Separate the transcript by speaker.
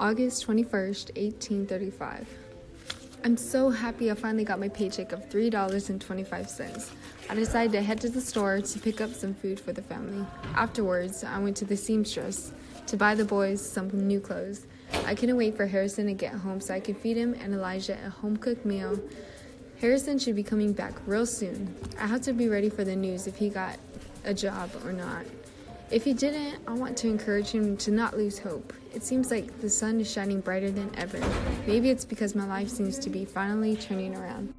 Speaker 1: August 21st, 1835. I'm so happy I finally got my paycheck of $3.25. I decided to head to the store to pick up some food for the family. Afterwards, I went to the seamstress to buy the boys some new clothes. I couldn't wait for Harrison to get home so I could feed him and Elijah a home cooked meal. Harrison should be coming back real soon. I have to be ready for the news if he got a job or not. If he didn't, I want to encourage him to not lose hope. It seems like the sun is shining brighter than ever. Maybe it's because my life seems to be finally turning around.